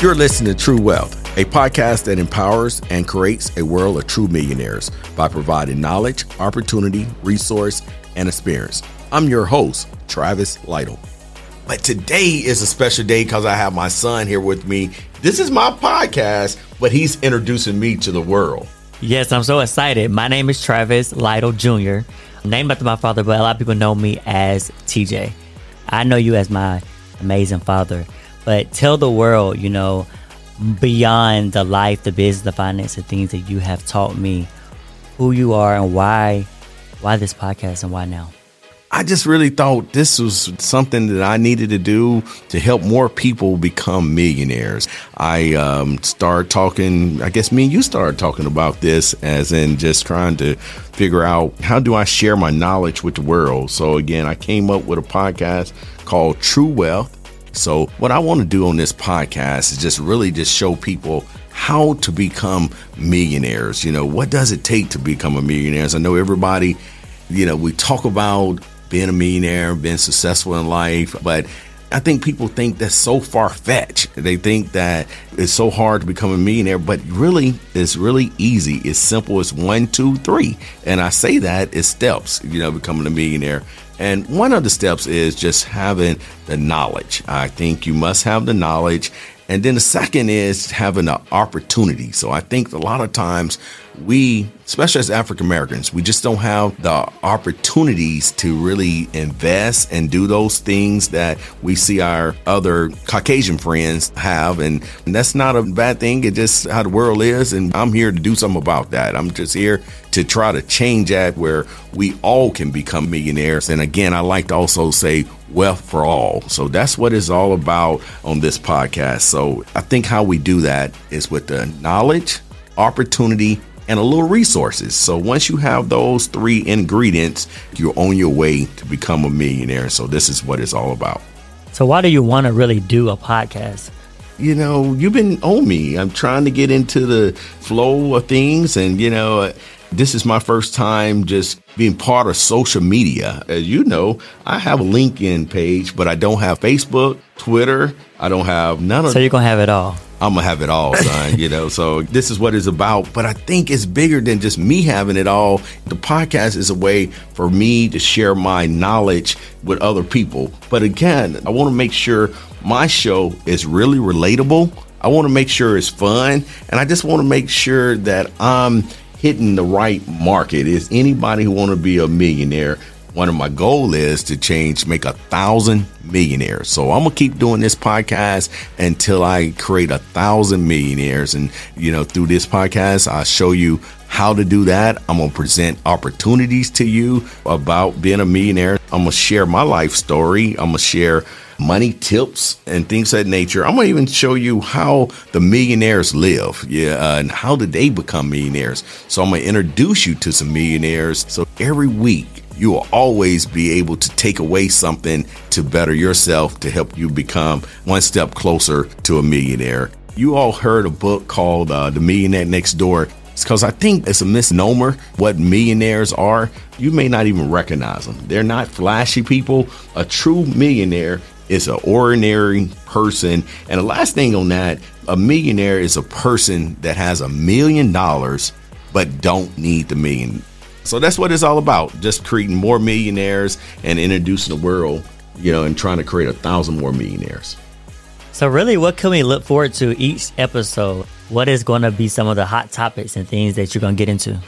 You're listening to True Wealth, a podcast that empowers and creates a world of true millionaires by providing knowledge, opportunity, resource, and experience. I'm your host, Travis Lytle. But today is a special day because I have my son here with me. This is my podcast, but he's introducing me to the world. Yes, I'm so excited. My name is Travis Lytle Jr., named after my father, but a lot of people know me as TJ. I know you as my amazing father but tell the world, you know, beyond the life, the business, the finance, the things that you have taught me, who you are and why, why this podcast and why now. I just really thought this was something that I needed to do to help more people become millionaires. I um, started talking, I guess me and you started talking about this as in just trying to figure out how do I share my knowledge with the world. So again, I came up with a podcast called True Wealth so, what I want to do on this podcast is just really just show people how to become millionaires. You know, what does it take to become a millionaire? As I know everybody, you know, we talk about being a millionaire, being successful in life, but I think people think that's so far fetched. They think that it's so hard to become a millionaire, but really, it's really easy. It's simple as one, two, three. And I say that it's steps, you know, becoming a millionaire. And one of the steps is just having the knowledge. I think you must have the knowledge. And then the second is having the opportunity. So I think a lot of times we, especially as African Americans, we just don't have the opportunities to really invest and do those things that we see our other Caucasian friends have. And, and that's not a bad thing. It's just how the world is. And I'm here to do something about that. I'm just here to try to change that where we all can become millionaires. And again, I like to also say wealth for all. So that's what it's all about on this podcast. So I think how we do that is with the knowledge, opportunity, and a little resources. So once you have those three ingredients, you're on your way to become a millionaire. So this is what it's all about. So why do you want to really do a podcast? You know, you've been on me. I'm trying to get into the flow of things and you know, this is my first time just being part of social media. As you know, I have a LinkedIn page, but I don't have Facebook, Twitter. I don't have none of So you're going to have it all. I'm gonna have it all, son. you know, so this is what it's about. But I think it's bigger than just me having it all. The podcast is a way for me to share my knowledge with other people. But again, I want to make sure my show is really relatable. I want to make sure it's fun, and I just want to make sure that I'm hitting the right market. Is anybody who want to be a millionaire one of my goal is to change, make a thousand millionaires. So I'm gonna keep doing this podcast until I create a thousand millionaires. And you know, through this podcast, I'll show you how to do that. I'm gonna present opportunities to you about being a millionaire. I'm gonna share my life story. I'm gonna share money tips and things of that nature. I'm gonna even show you how the millionaires live, yeah, uh, and how did they become millionaires. So I'm gonna introduce you to some millionaires. So every week you will always be able to take away something to better yourself to help you become one step closer to a millionaire. You all heard a book called uh, The Millionaire Next Door. It's because I think it's a misnomer what millionaires are. You may not even recognize them. They're not flashy people. A true millionaire is an ordinary person. And the last thing on that, a millionaire is a person that has a million dollars but don't need the million. So that's what it's all about. Just creating more millionaires and introducing the world, you know, and trying to create a thousand more millionaires. So really, what can we look forward to each episode? What is going to be some of the hot topics and things that you're going to get into?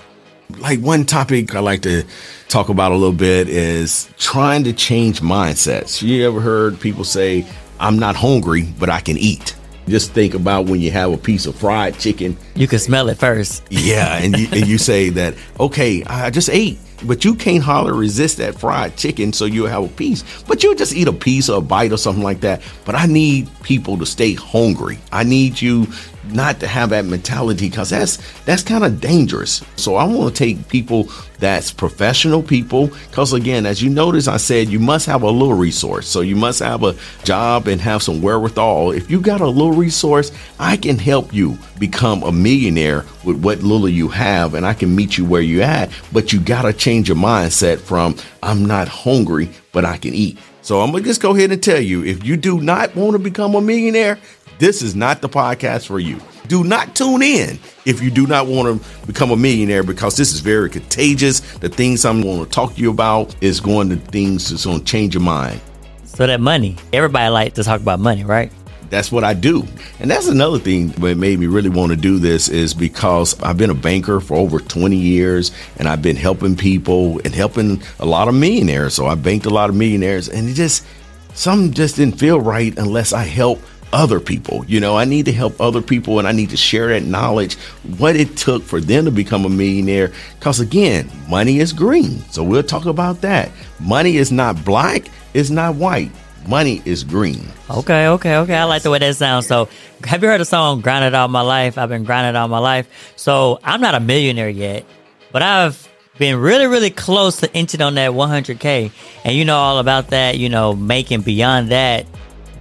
Like one topic I like to talk about a little bit is trying to change mindsets. You ever heard people say, I'm not hungry, but I can eat? Just think about when you have a piece of fried chicken. You can smell it first. Yeah, and you, and you say that, okay, I just ate, but you can't hardly resist that fried chicken, so you'll have a piece. But you'll just eat a piece or a bite or something like that. But I need people to stay hungry. I need you not to have that mentality because that's that's kind of dangerous. So I want to take people that's professional people because again, as you notice, I said you must have a little resource. So you must have a job and have some wherewithal. If you got a little resource, I can help you become a millionaire with what little you have, and I can meet you where you at. But you gotta change your mindset from I'm not hungry, but I can eat. So I'm gonna just go ahead and tell you if you do not want to become a millionaire, this is not the podcast for you. Do not tune in if you do not want to become a millionaire because this is very contagious. The things I'm going to talk to you about is going to things that's going to change your mind. So that money, everybody like to talk about money, right? That's what I do. And that's another thing that made me really want to do this is because I've been a banker for over 20 years and I've been helping people and helping a lot of millionaires. So I banked a lot of millionaires and it just, some just didn't feel right unless I help other people. You know, I need to help other people and I need to share that knowledge, what it took for them to become a millionaire. Because again, money is green. So we'll talk about that. Money is not black, it's not white. Money is green. Okay, okay, okay. I like the way that sounds. So, have you heard the song Grinded All My Life? I've been grinding all my life. So, I'm not a millionaire yet, but I've been really, really close to inching on that 100K. And you know all about that, you know, making beyond that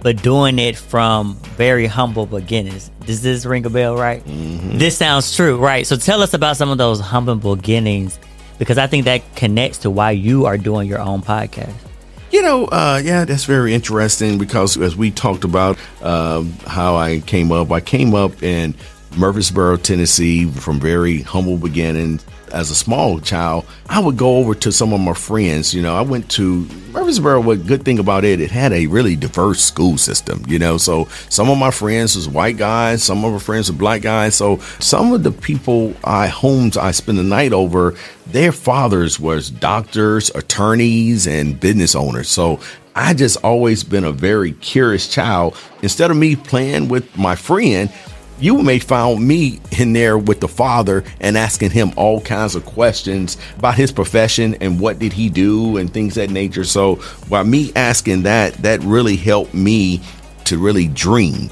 but doing it from very humble beginnings. Does this ring a bell, right? Mm-hmm. This sounds true, right? So tell us about some of those humble beginnings because I think that connects to why you are doing your own podcast. You know, uh, yeah, that's very interesting because as we talked about um, how I came up, I came up in Murfreesboro, Tennessee, from very humble beginnings as a small child, I would go over to some of my friends. You know, I went to Murfreesboro. What good thing about it? It had a really diverse school system. You know, so some of my friends was white guys, some of my friends were black guys. So some of the people I homes I spent the night over, their fathers was doctors, attorneys, and business owners. So I just always been a very curious child. Instead of me playing with my friend, you may find me in there with the father and asking him all kinds of questions about his profession and what did he do and things that nature. So by me asking that, that really helped me to really dream.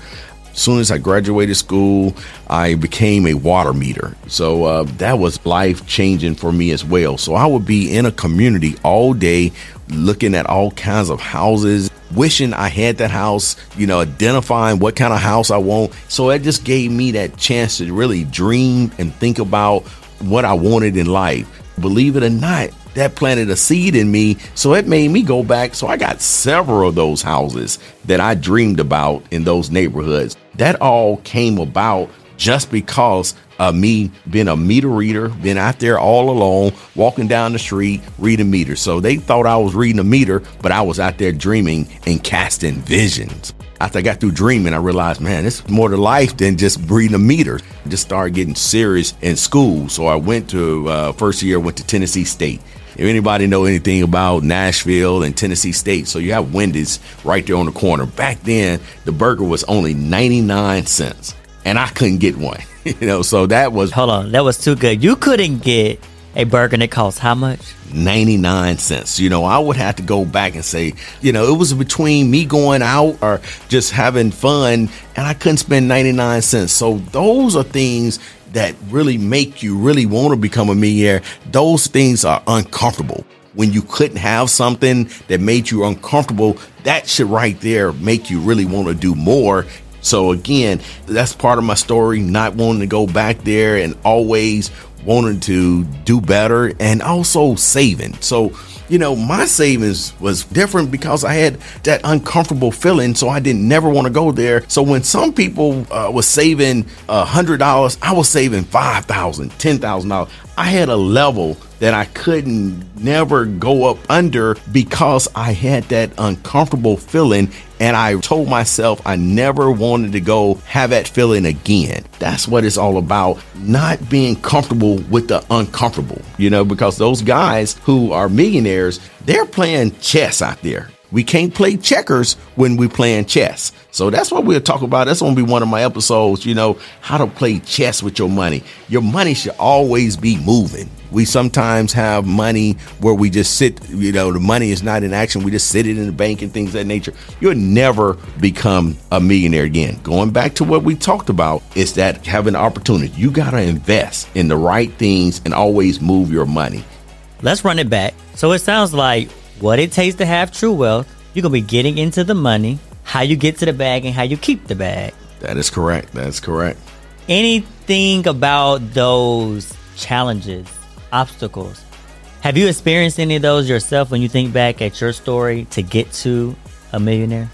As soon as I graduated school, I became a water meter. So uh, that was life changing for me as well. So I would be in a community all day looking at all kinds of houses, wishing I had that house, you know, identifying what kind of house I want. So it just gave me that chance to really dream and think about what I wanted in life. Believe it or not, that planted a seed in me. So it made me go back. So I got several of those houses that I dreamed about in those neighborhoods. That all came about just because of me being a meter reader, being out there all alone, walking down the street, reading meters. So they thought I was reading a meter, but I was out there dreaming and casting visions. After I got through dreaming, I realized, man, it's more to life than just reading a meter. I just started getting serious in school. So I went to, uh, first year, went to Tennessee State. If anybody know anything about Nashville and Tennessee State, so you have Wendy's right there on the corner. Back then, the burger was only 99 cents and I couldn't get one. you know, so that was hold on, that was too good. You couldn't get a burger that cost how much? 99 cents. You know, I would have to go back and say, you know, it was between me going out or just having fun, and I couldn't spend 99 cents. So those are things that really make you really want to become a millionaire. Those things are uncomfortable. When you couldn't have something that made you uncomfortable, that should right there make you really want to do more so again, that's part of my story, not wanting to go back there and always wanting to do better and also saving. So, you know, my savings was different because I had that uncomfortable feeling. So I didn't never want to go there. So when some people uh, was saving a hundred dollars, I was saving five thousand, ten thousand dollars. I had a level that I couldn't never go up under because I had that uncomfortable feeling. And I told myself I never wanted to go have that feeling again. That's what it's all about. Not being comfortable with the uncomfortable, you know, because those guys who are millionaires, they're playing chess out there. We can't play checkers when we're playing chess. So that's what we'll talk about. That's going to be one of my episodes, you know, how to play chess with your money. Your money should always be moving. We sometimes have money where we just sit, you know, the money is not in action. We just sit it in the bank and things of that nature. You'll never become a millionaire again. Going back to what we talked about, is that having an opportunity. You got to invest in the right things and always move your money. Let's run it back. So it sounds like what it takes to have true wealth, you're going to be getting into the money, how you get to the bag, and how you keep the bag. That is correct. That's correct. Anything about those challenges obstacles. Have you experienced any of those yourself when you think back at your story to get to a millionaire?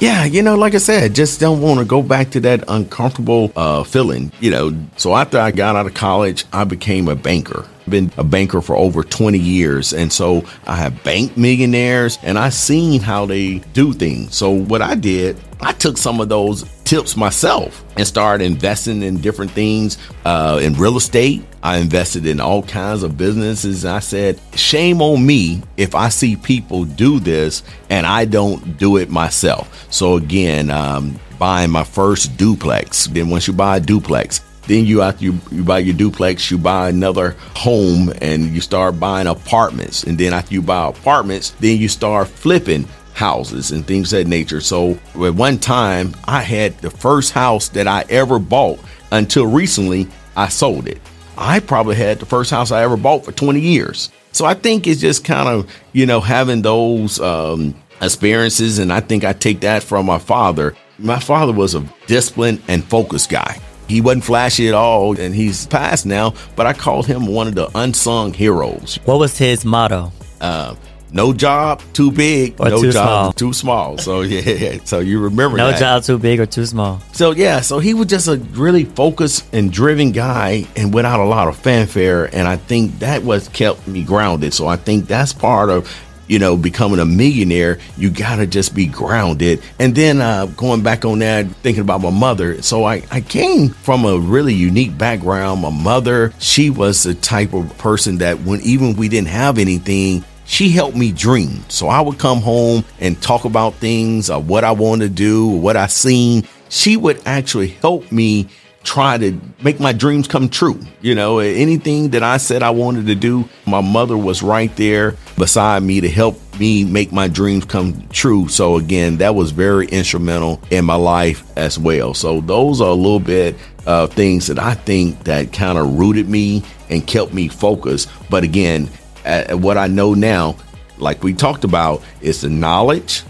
Yeah, you know, like I said, just don't want to go back to that uncomfortable uh, feeling, you know. So after I got out of college, I became a banker. Been a banker for over 20 years. And so I have banked millionaires and I seen how they do things. So what I did, I took some of those tips myself and started investing in different things uh, in real estate. I invested in all kinds of businesses. I said, shame on me if I see people do this and I don't do it myself. So again, um, buying my first duplex. Then once you buy a duplex, then you after you, you buy your duplex, you buy another home and you start buying apartments. And then after you buy apartments, then you start flipping houses and things of that nature. So at one time I had the first house that I ever bought until recently I sold it. I probably had the first house I ever bought for 20 years. So I think it's just kind of, you know, having those um, experiences. And I think I take that from my father. My father was a disciplined and focused guy. He wasn't flashy at all, and he's passed now, but I called him one of the unsung heroes. What was his motto? Uh, no job too big, or no too job small. too small. So yeah, so you remember No that. job too big or too small. So yeah, so he was just a really focused and driven guy, and without a lot of fanfare. And I think that was kept me grounded. So I think that's part of you know becoming a millionaire. You gotta just be grounded. And then uh, going back on that, thinking about my mother. So I I came from a really unique background. My mother, she was the type of person that when even we didn't have anything she helped me dream. So I would come home and talk about things of what I wanted to do, what I seen. She would actually help me try to make my dreams come true. You know, anything that I said I wanted to do, my mother was right there beside me to help me make my dreams come true. So again, that was very instrumental in my life as well. So those are a little bit of things that I think that kind of rooted me and kept me focused. But again, at what I know now, like we talked about, is the knowledge,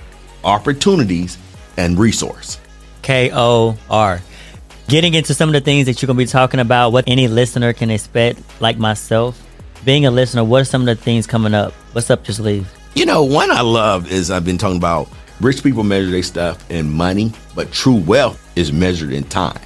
opportunities, and resource. K O R. Getting into some of the things that you're going to be talking about, what any listener can expect, like myself. Being a listener, what are some of the things coming up? What's up, just leave? You know, one I love is I've been talking about rich people measure their stuff in money, but true wealth is measured in time.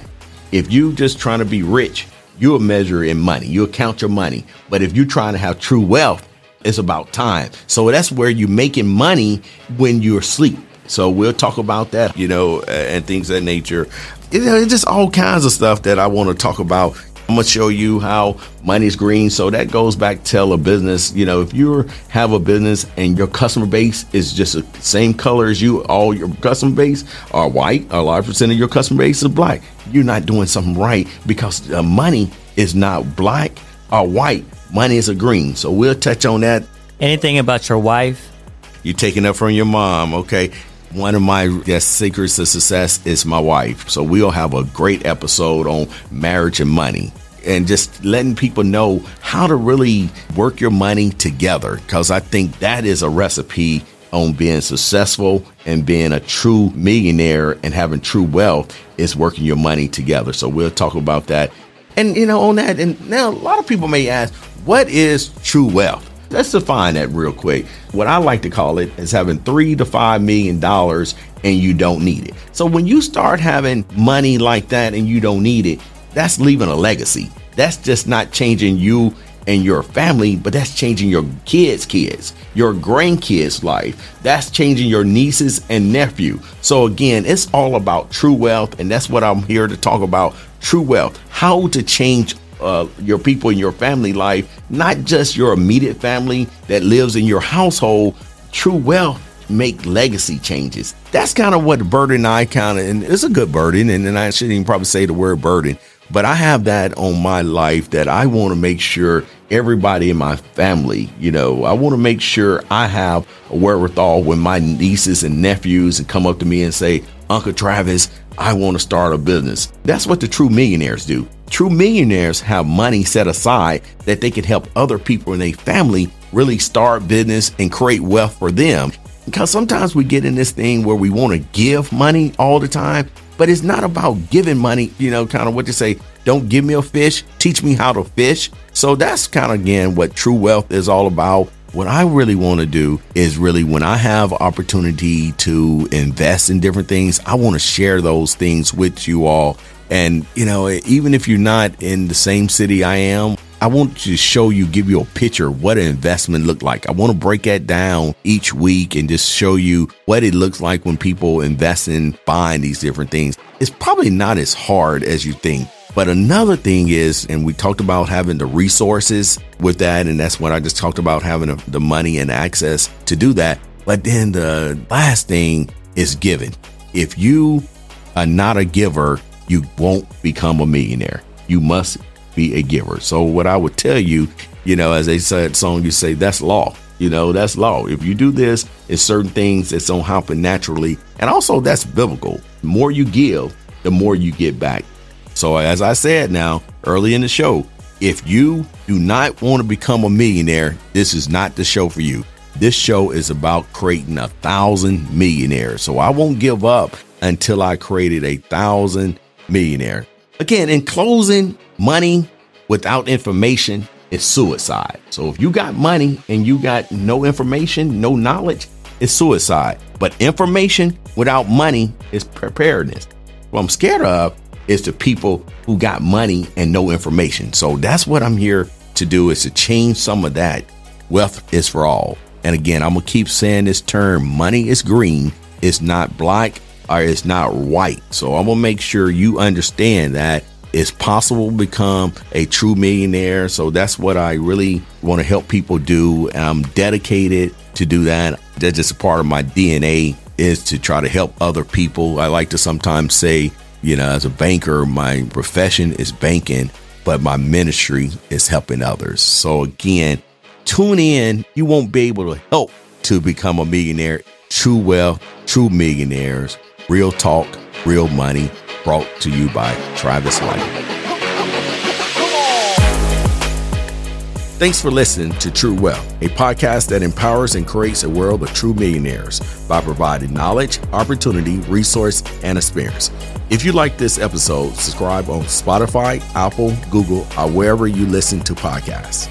If you just trying to be rich, you'll measure in money. You'll count your money. But if you're trying to have true wealth, it's about time. So that's where you're making money when you're asleep. So we'll talk about that, you know, and things of that nature. Know, it's just all kinds of stuff that I want to talk about. I'm gonna show you how money's green. So that goes back to tell a business. You know, if you have a business and your customer base is just the same color as you, all your customer base are white. A large percent of your customer base is black. You're not doing something right because the money is not black or white. Money is a green. So we'll touch on that. Anything about your wife? You're taking up from your mom, okay? One of my yes, secrets to success is my wife. So we'll have a great episode on marriage and money and just letting people know how to really work your money together because I think that is a recipe on being successful and being a true millionaire and having true wealth is working your money together. So we'll talk about that. And you know, on that, and now a lot of people may ask, what is true wealth? Let's define that real quick. What I like to call it is having three to five million dollars and you don't need it. So when you start having money like that and you don't need it, that's leaving a legacy. That's just not changing you and your family, but that's changing your kids' kids, your grandkids' life. That's changing your nieces and nephew. So again, it's all about true wealth, and that's what I'm here to talk about. True wealth, how to change uh, your people in your family life, not just your immediate family that lives in your household. True wealth make legacy changes. That's kind of what burden I kind of, and it's a good burden, and, and I shouldn't even probably say the word burden, but I have that on my life that I want to make sure everybody in my family, you know, I want to make sure I have a wherewithal when my nieces and nephews and come up to me and say, Uncle Travis, I want to start a business. That's what the true millionaires do. True millionaires have money set aside that they can help other people in their family really start business and create wealth for them. Because sometimes we get in this thing where we want to give money all the time, but it's not about giving money, you know, kind of what you say, don't give me a fish, teach me how to fish. So that's kind of again what true wealth is all about. what I really want to do is really when I have opportunity to invest in different things, I want to share those things with you all. And, you know, even if you're not in the same city I am, I want to show you, give you a picture what an investment look like. I want to break that down each week and just show you what it looks like when people invest in buying these different things. It's probably not as hard as you think. But another thing is, and we talked about having the resources with that, and that's what I just talked about having the money and access to do that. But then the last thing is giving. If you are not a giver, you won't become a millionaire. You must be a giver. So what I would tell you, you know, as they said song, you say that's law. You know, that's law. If you do this, it's certain things that's gonna happen naturally. And also that's biblical. The more you give, the more you get back. So as I said now early in the show, if you do not want to become a millionaire, this is not the show for you. This show is about creating a thousand millionaires. So I won't give up until I created a thousand millionaire. Again, in closing, money without information is suicide. So if you got money and you got no information, no knowledge, it's suicide. But information without money is preparedness. What I'm scared of is the people who got money and no information. So that's what I'm here to do is to change some of that. Wealth is for all. And again, I'm gonna keep saying this term, money is green, it's not black or it's not white. So I'm gonna make sure you understand that it's possible to become a true millionaire. So that's what I really want to help people do. I'm dedicated to do that. That's just a part of my DNA is to try to help other people. I like to sometimes say, you know, as a banker, my profession is banking, but my ministry is helping others. So again, tune in. You won't be able to help to become a millionaire. True wealth, true millionaires Real talk, real money, brought to you by Travis Lytle. Thanks for listening to True Wealth, a podcast that empowers and creates a world of true millionaires by providing knowledge, opportunity, resource, and experience. If you like this episode, subscribe on Spotify, Apple, Google, or wherever you listen to podcasts.